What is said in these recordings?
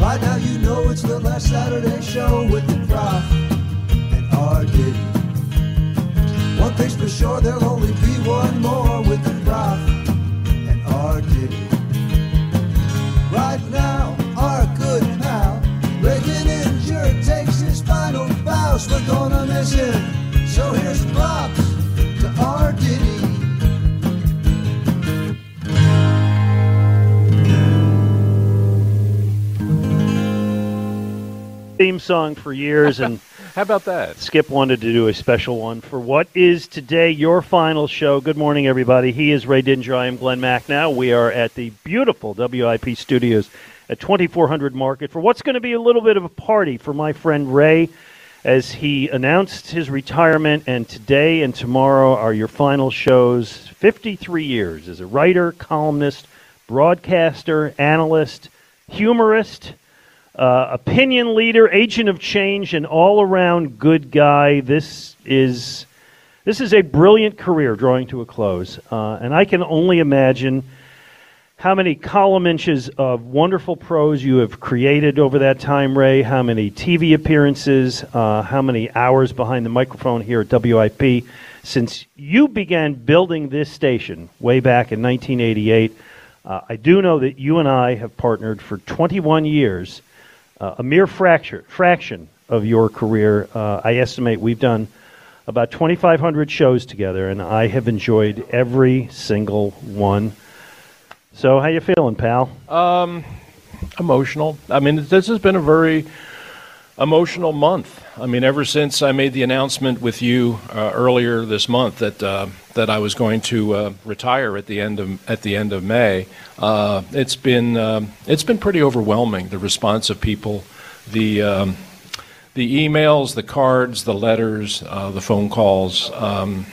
By now you know it's the last Saturday show with the Prof and R. Diddy. One thing's for sure, there'll only be one more with the Prof and R. Diddy. Right now, theme song for years, and How about that? Skip wanted to do a special one for what is today your final show. Good morning, everybody. He is Ray Didinger. I am Glenn Mack. Now we are at the beautiful WIP studios at 2400 Market for what's going to be a little bit of a party for my friend Ray as he announced his retirement. And today and tomorrow are your final shows. 53 years as a writer, columnist, broadcaster, analyst, humorist uh, opinion leader, agent of change, and all-around good guy. This is this is a brilliant career drawing to a close, uh, and I can only imagine how many column inches of wonderful prose you have created over that time, Ray. How many TV appearances? Uh, how many hours behind the microphone here at WIP? Since you began building this station way back in 1988, uh, I do know that you and I have partnered for 21 years uh, a mere fracture, fraction of your career. Uh, I estimate we've done about 2,500 shows together, and I have enjoyed every single one. So, how you feeling, pal? Um, emotional. I mean, this has been a very emotional month. I mean, ever since I made the announcement with you uh, earlier this month that uh, that I was going to uh, retire at the end of at the end of May, uh, it's been um, it's been pretty overwhelming. The response of people, the um, the emails, the cards, the letters, uh, the phone calls. Um,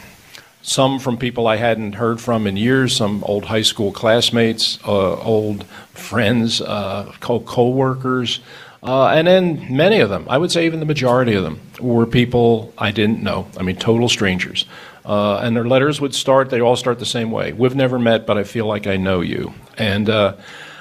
some from people I hadn't heard from in years, some old high school classmates, uh, old friends, co coworkers, uh, and then many of them, I would say even the majority of them, were people I didn't know. I mean, total strangers. Uh, and their letters would start, they all start the same way. We've never met, but I feel like I know you. And uh,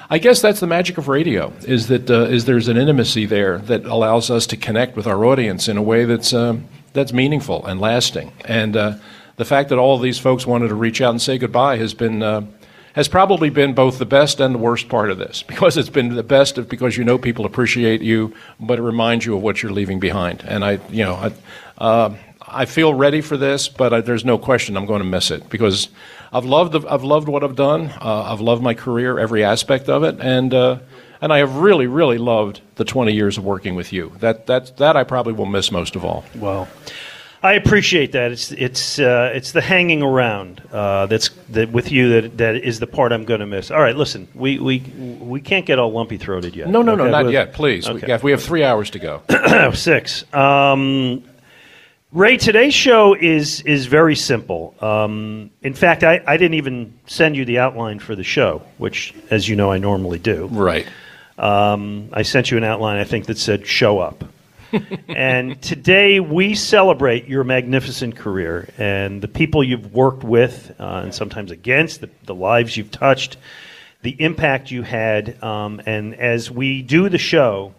I guess that's the magic of radio, is that uh, is there's an intimacy there that allows us to connect with our audience in a way that's, um, that's meaningful and lasting. And uh, the fact that all of these folks wanted to reach out and say goodbye has been uh, has probably been both the best and the worst part of this because it's been the best of, because you know people appreciate you, but it reminds you of what you're leaving behind. And I, you know, I, uh, I feel ready for this, but I, there's no question I'm going to miss it because I've loved the, I've loved what I've done. Uh, I've loved my career, every aspect of it, and uh, and I have really, really loved the 20 years of working with you. That that that I probably will miss most of all. Well, I appreciate that. It's it's uh, it's the hanging around uh, that's that with you that that is the part I'm going to miss. All right, listen, we we we can't get all lumpy throated yet. No, no, no, okay? not We- yet. Please, Okay. we, yeah, we have three hours to go. Six. Um, Ray, today's show is is very simple. Um, in fact, I, I didn't even send you the outline for the show, which, as you know, I normally do. Right. Um, I sent you an outline, I think, that said "Show up." and today we celebrate your magnificent career and the people you've worked with, uh, and sometimes against, the, the lives you've touched, the impact you had. Um, and as we do the show,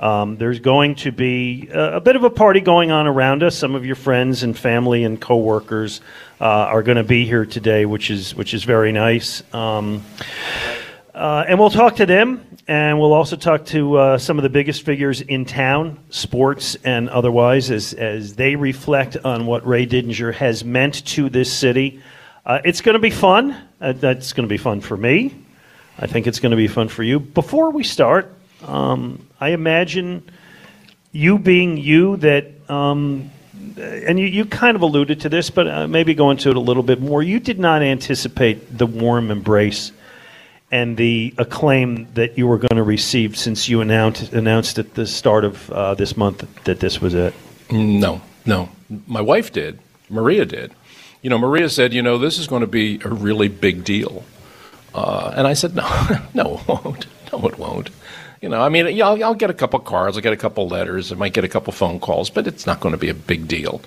um, there's going to be a, a bit of a party going on around us. Some of your friends and family and coworkers uh, are going to be here today, which is which is very nice. Um, Uh, and we'll talk to them, and we'll also talk to uh, some of the biggest figures in town, sports and otherwise, as, as they reflect on what Ray Didinger has meant to this city. Uh, it's going to be fun. Uh, that's going to be fun for me. I think it's going to be fun for you. Before we start, um, I imagine you being you that, um, and you, you kind of alluded to this, but uh, maybe go into it a little bit more. You did not anticipate the warm embrace and the acclaim that you were going to receive since you announced announced at the start of uh, this month that this was it. No, no. My wife did. Maria did. You know, Maria said, you know, this is going to be a really big deal. Uh, and I said, no, no, it won't. No, it won't. You know, I mean, yeah, I'll, I'll, get a couple cards, I'll get a couple letters, I might get a couple phone calls, but it's not going to be a big deal.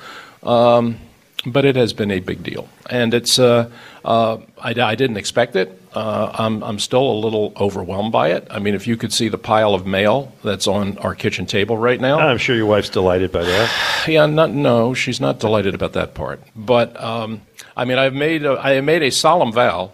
Um, but it has been a big deal, and it's. Uh, uh, I, I, didn't expect it. Uh, I'm, I'm still a little overwhelmed by it. I mean, if you could see the pile of mail that's on our kitchen table right now, I'm sure your wife's delighted by that. Yeah, not no, she's not delighted about that part. But um, I mean, I've made a, I have made a solemn vow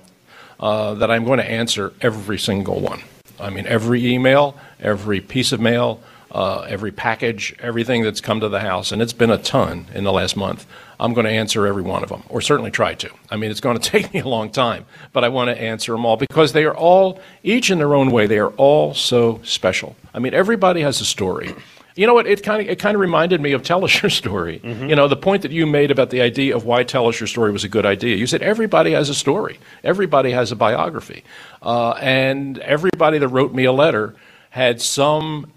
uh, that I'm going to answer every single one. I mean, every email, every piece of mail, uh, every package, everything that's come to the house, and it's been a ton in the last month. I'm going to answer every one of them, or certainly try to. I mean, it's going to take me a long time, but I want to answer them all because they are all, each in their own way, they are all so special. I mean, everybody has a story. You know what? It kind of it kind of reminded me of Tell Us Your Story. Mm-hmm. You know, the point that you made about the idea of why Tell Us Your Story was a good idea. You said everybody has a story, everybody has a biography, uh, and everybody that wrote me a letter had some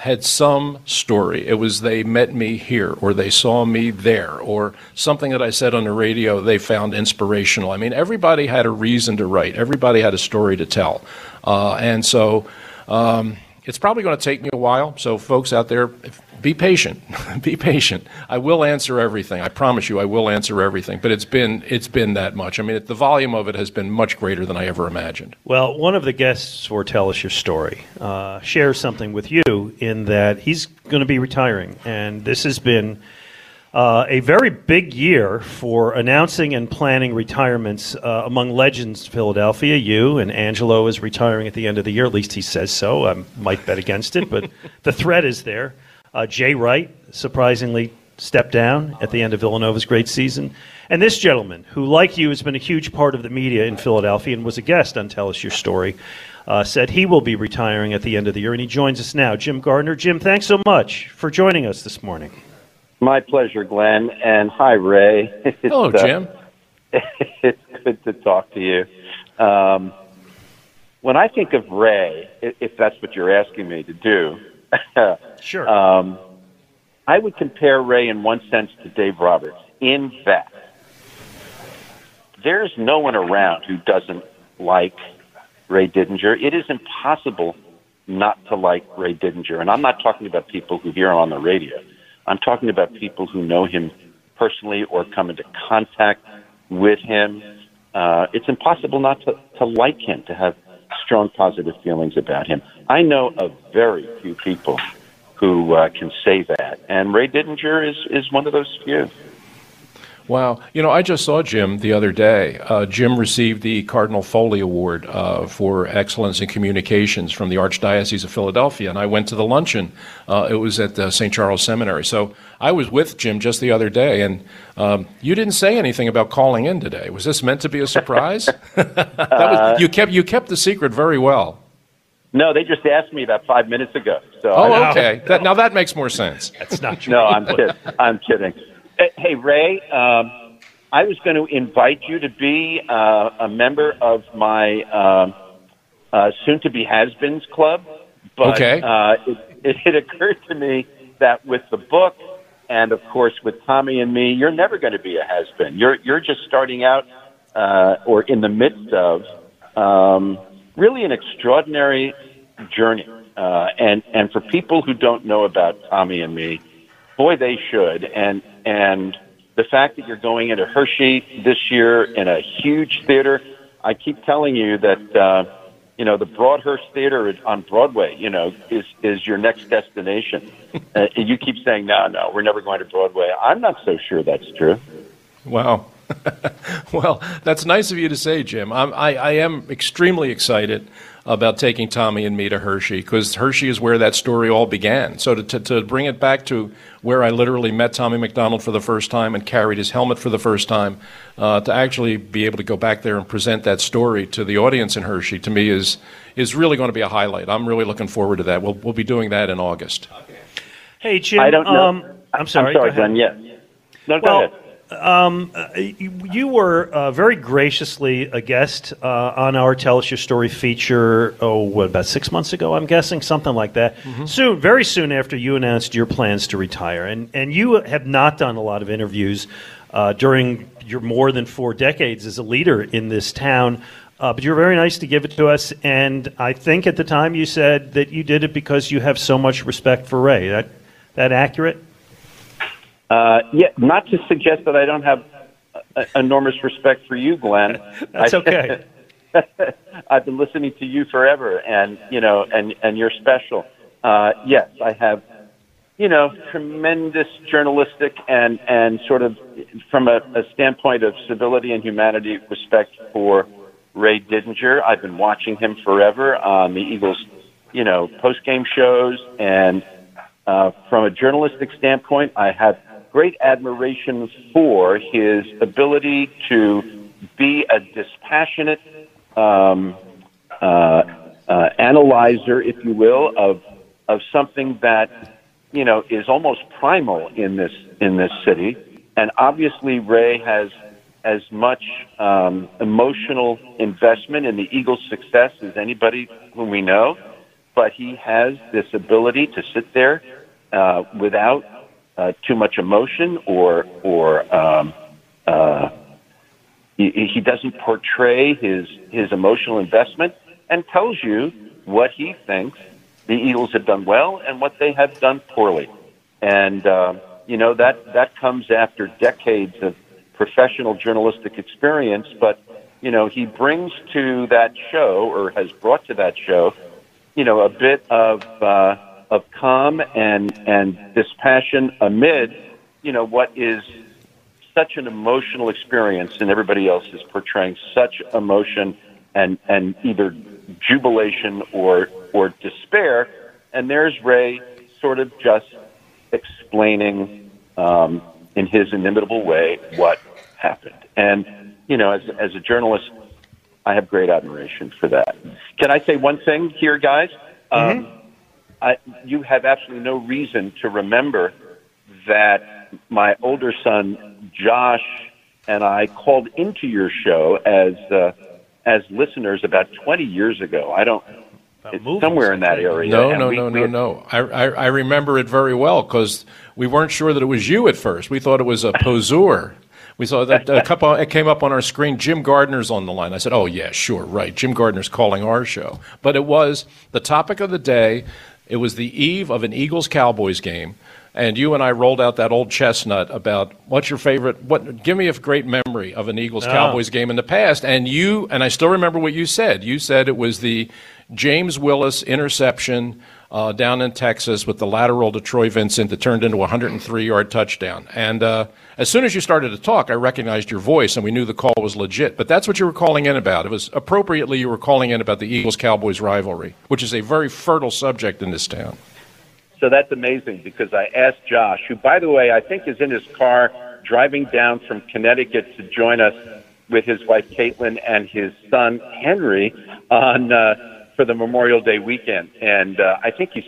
had some story. It was they met me here, or they saw me there, or something that I said on the radio they found inspirational. I mean, everybody had a reason to write. Everybody had a story to tell, uh, and so. Um, it's probably going to take me a while. So, folks out there, be patient. be patient. I will answer everything. I promise you, I will answer everything. But it's been it's been that much. I mean, it, the volume of it has been much greater than I ever imagined. Well, one of the guests for Tell Us Your Story uh, shares something with you in that he's going to be retiring, and this has been uh, a very big year for announcing and planning retirements uh, among legends Philadelphia. You and Angelo is retiring at the end of the year, at least he says so. I might bet against it, but the threat is there. Uh, Jay Wright surprisingly stepped down at the end of Villanova's great season. And this gentleman, who, like you, has been a huge part of the media in Philadelphia and was a guest on Tell Us Your Story, uh, said he will be retiring at the end of the year, and he joins us now. Jim Gardner. Jim, thanks so much for joining us this morning. My pleasure, Glenn. And hi, Ray. Hello, uh, Jim. it's good to talk to you. Um, when I think of Ray, if that's what you're asking me to do, sure. Um, I would compare Ray in one sense to Dave Roberts in that there's no one around who doesn't like Ray Didinger. It is impossible not to like Ray Didinger. And I'm not talking about people who hear him on the radio. I'm talking about people who know him personally or come into contact with him. Uh, it's impossible not to, to like him, to have strong positive feelings about him. I know of very few people who uh, can say that, and Ray Didinger is, is one of those few. Wow. You know, I just saw Jim the other day. Uh, Jim received the Cardinal Foley Award uh, for Excellence in Communications from the Archdiocese of Philadelphia, and I went to the luncheon. Uh, it was at the St. Charles Seminary. So I was with Jim just the other day, and um, you didn't say anything about calling in today. Was this meant to be a surprise? was, you, kept, you kept the secret very well. No, they just asked me about five minutes ago. So oh, okay. That, now that makes more sense. That's not true. No, I'm kidding. I'm kidding. Hey, Ray, um, I was going to invite you to be uh, a member of my uh, uh, soon to be has beens club. But okay. uh, it, it, it occurred to me that with the book and, of course, with Tommy and me, you're never going to be a has been. You're, you're just starting out uh, or in the midst of um, really an extraordinary journey. Uh, and, and for people who don't know about Tommy and me, boy, they should. And and the fact that you're going into Hershey this year in a huge theater, I keep telling you that uh, you know the Broadhurst Theater on Broadway, you know, is is your next destination. uh, and you keep saying, no, no, we're never going to Broadway. I'm not so sure that's true. Wow. well, that's nice of you to say, Jim. I'm, I, I am extremely excited about taking Tommy and me to Hershey because Hershey is where that story all began. So to, to, to, bring it back to where I literally met Tommy McDonald for the first time and carried his helmet for the first time, uh, to actually be able to go back there and present that story to the audience in Hershey, to me is is really going to be a highlight. I'm really looking forward to that. We'll we'll be doing that in August. Hey Jim, I don't know. Um, I'm sorry. I'm sorry, go Glenn. ahead. Yeah. No, go Well, ahead. Um, uh, you, were uh, very graciously a guest uh, on our Tell Us Your Story feature. Oh, what about six months ago? I'm guessing something like that. Soon, very soon after you announced your plans to retire, and and you have not done a lot of interviews uh, during your more than four decades as a leader in this town. Uh, but you were very nice to give it to us, and I think at the time you said that you did it because you have so much respect for Ray. That that accurate? Uh, yeah, not to suggest that I don't have uh, enormous respect for you, Glenn. That's I- okay. I've been listening to you forever, and you know, and and you're special. Uh, yes, I have, you know, tremendous journalistic and and sort of from a, a standpoint of civility and humanity, respect for Ray Didinger. I've been watching him forever on the Eagles, you know, post game shows, and uh, from a journalistic standpoint, I have great admiration for his ability to be a dispassionate um, uh, uh, analyzer, if you will, of of something that you know is almost primal in this in this city. And obviously, Ray has as much um, emotional investment in the Eagles' success as anybody whom we know. But he has this ability to sit there uh, without uh, too much emotion or or um, uh, he, he doesn't portray his his emotional investment and tells you what he thinks the Eagles have done well and what they have done poorly. And uh, you know that that comes after decades of professional journalistic experience. But you know he brings to that show or has brought to that show, you know, a bit of uh, of calm and and dispassion amid you know what is such an emotional experience, and everybody else is portraying such emotion and and either jubilation or or despair. And there's Ray, sort of just explaining um, in his inimitable way what happened. And you know, as as a journalist, I have great admiration for that. Can I say one thing here, guys? Um, I, you have absolutely no reason to remember that my older son Josh and I called into your show as uh, as listeners about 20 years ago. I don't. It's somewhere in that area. No, no, we- no, we no, had- no. I, I, I remember it very well because we weren't sure that it was you at first. We thought it was a poseur. We saw that a couple. It came up on our screen. Jim Gardner's on the line. I said, "Oh yeah, sure, right. Jim Gardner's calling our show." But it was the topic of the day. It was the eve of an Eagles Cowboys game, and you and I rolled out that old chestnut about what's your favorite. What? Give me a great memory of an Eagles Oh. Cowboys game in the past. And you and I still remember what you said. You said it was the James Willis interception uh, down in Texas with the lateral to Troy Vincent that turned into a 103 yard touchdown. And uh, as soon as you started to talk, I recognized your voice and we knew the call was legit. But that's what you were calling in about. It was appropriately you were calling in about the Eagles Cowboys rivalry, which is a very fertile subject in this town. So that's amazing because I asked Josh, who, by the way, I think is in his car driving down from Connecticut to join us with his wife Caitlin and his son Henry on uh, for the Memorial Day weekend, and uh, I think he's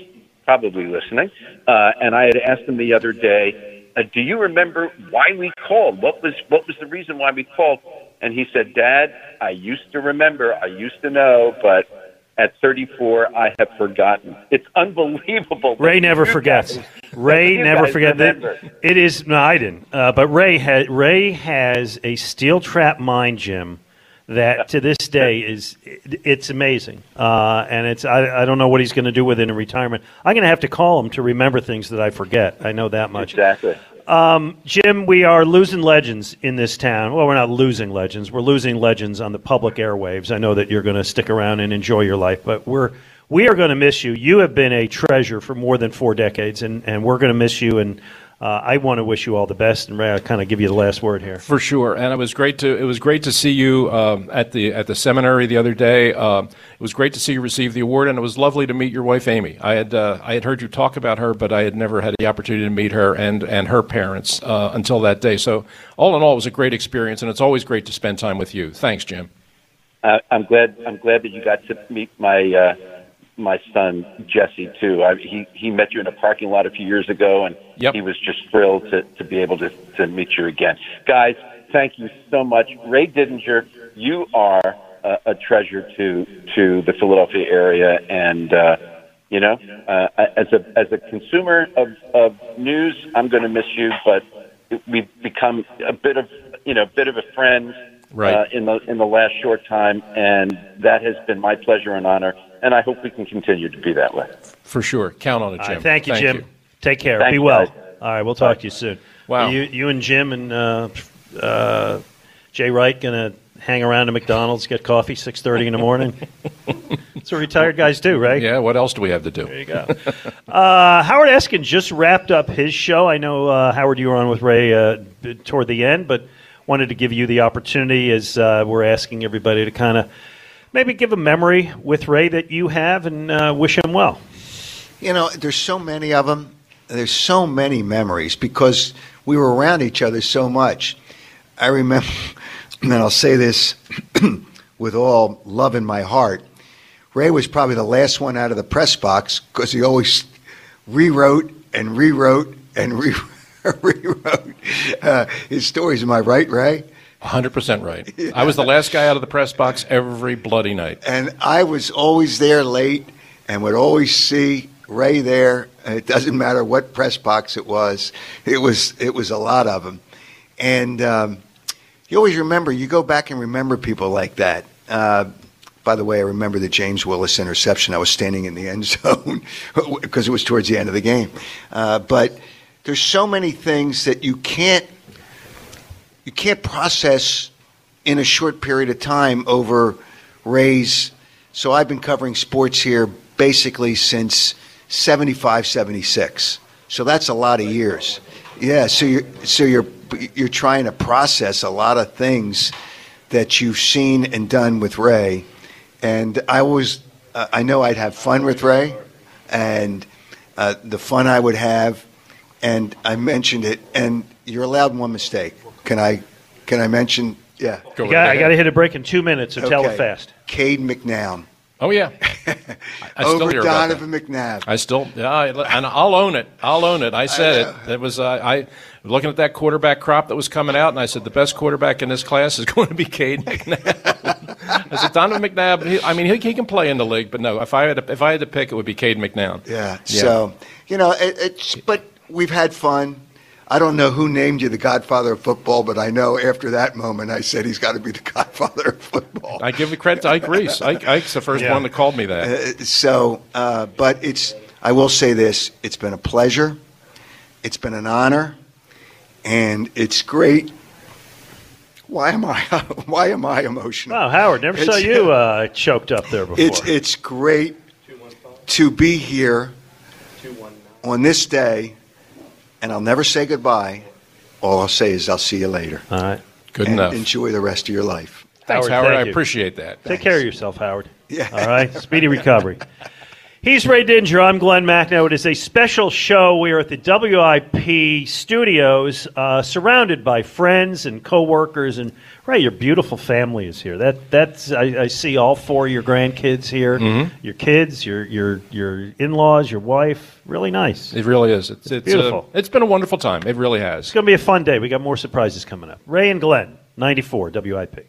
probably listening. Uh, and I had asked him the other day, uh, "Do you remember why we called? What was what was the reason why we called?" And he said, "Dad, I used to remember. I used to know, but." At 34, I have forgotten. It's unbelievable. Ray never forgets. guys- Ray never forgets. It is no, I didn't. Uh, but Ray has Ray has a steel trap mind, Jim. That to this day is it's amazing, uh, and it's I, I don't know what he's going to do with it in retirement. I'm going to have to call him to remember things that I forget. I know that much. Exactly. Um, Jim, we are losing legends in this town. Well, we're not losing legends. We're losing legends on the public airwaves. I know that you're going to stick around and enjoy your life, but we're we are going to miss you. You have been a treasure for more than four decades, and, and we're going to miss you. And uh, I want to wish you all the best, and Ray, I'll kind of give you the last word here. For sure, and it was great to it was great to see you um, at the at the seminary the other day. Um, it was great to see you receive the award, and it was lovely to meet your wife Amy. I had uh, I had heard you talk about her, but I had never had the opportunity to meet her and and her parents uh, until that day. So all in all, it was a great experience, and it's always great to spend time with you. Thanks, Jim. Uh, I'm glad. I'm glad that you got to meet my uh, my son Jesse too. I, he he met you in a parking lot a few years ago, and Yep. he was just thrilled to to be able to to meet you again, guys. Thank you so much, Ray Didinger. You are a, a treasure to to the Philadelphia area, and uh, you know, uh, as a as a consumer of of news, I'm going to miss you, but we've become a bit of you know a bit of a friend Right. uh, in the in the last short time, and that has been my pleasure and honor. And I hope we can continue to be that way. For sure, count on it, Jim. right, thank you, Jim. Take care. Thanks, Be well. guys. All right, we'll talk to you soon. Wow. You, you and Jim and uh, uh, Jay Wright gonna hang around at McDonald's, get coffee, six thirty in the morning. That's what retired guys do, right? Yeah. What else do we have to do? There you go. uh, Howard Eskin just wrapped up his show. I know uh, Howard, you were on with Ray uh, toward the end, but wanted to give you the opportunity as uh, we're asking everybody to kind of maybe give a memory with Ray that you have and uh, wish him well. You know, there's so many of them. There's so many memories because we were around each other so much. I remember, and I'll say this with all love in my heart. Ray was probably the last one out of the press box because he always rewrote and rewrote and re- rewrote uh, his stories. Am I right, Ray? 100% right. I was the last guy out of the press box every bloody night. And I was always there late and would always see Ray there. It doesn't matter what press box it was. It was it was a lot of them. And um, you always remember. You go back and remember people like that. Uh, by the way, I remember the James Willis interception. I was standing in the end zone because it was towards the end of the game. Uh, but there's so many things that you can't you can't process in a short period of time over Ray's. So I've been covering sports here basically since 75, 76. So that's a lot of years. Yeah, so you're, so you're, you're trying to process a lot of things that you've seen and done with Ray. And I was, uh, I know I'd have fun with Ray and uh, the fun I would have. And I mentioned it, and you're allowed one mistake. Can I, can I mention? Yeah. You got, I got to hit a break in two minutes, so tell it Okay. fast. Cade McNown. Oh, yeah. I still Over hear about that. Donovan McNabb. I still, yeah, I, and I'll own it. I'll own it. I said it. It was uh, I looking at that quarterback crop that was coming out, and I said the best quarterback in this class is going to be Cade McNabb. I said Donovan McNabb. He, I mean, he, he can play in the league, but no. If I had to, if I had to pick, it would be Cade McNown. Yeah. So you know, it, it's but we've had fun. I don't know who named you the Godfather of football, but I know after that moment, I said he's got to be the Godfather of football. I give the credit to Ike Reese. Ike, Ike's the first Yeah. one that called me that. Uh, so, uh, but it's. I will say this: it's been a pleasure. It's been an honor, and it's great. Why am I? Why am I emotional? Wow, Howard, never saw you uh, choked up there before. It's it's great to be here on this day, and I'll never say goodbye. All I'll say is I'll see you later. All right. Good And enough. Enjoy the rest of your life. Thanks, Howard, Howard. thank I you. appreciate that. Take care of yourself, Howard. Yeah. All right. Speedy recovery. He's Ray Didinger. I'm Glenn Macnow. It is a special show. We are at the WIP studios, uh, surrounded by friends and coworkers, and Ray, your beautiful family is here. That that's I, I see all four of your grandkids here. Mhm. Your kids, your your your in-laws, your wife. Really nice. It really is. It's, it's Beautiful. Uh, it's been a wonderful time. It really has. It's going to be a fun day. We got more surprises coming up. Ray and Glenn, 94 WIP.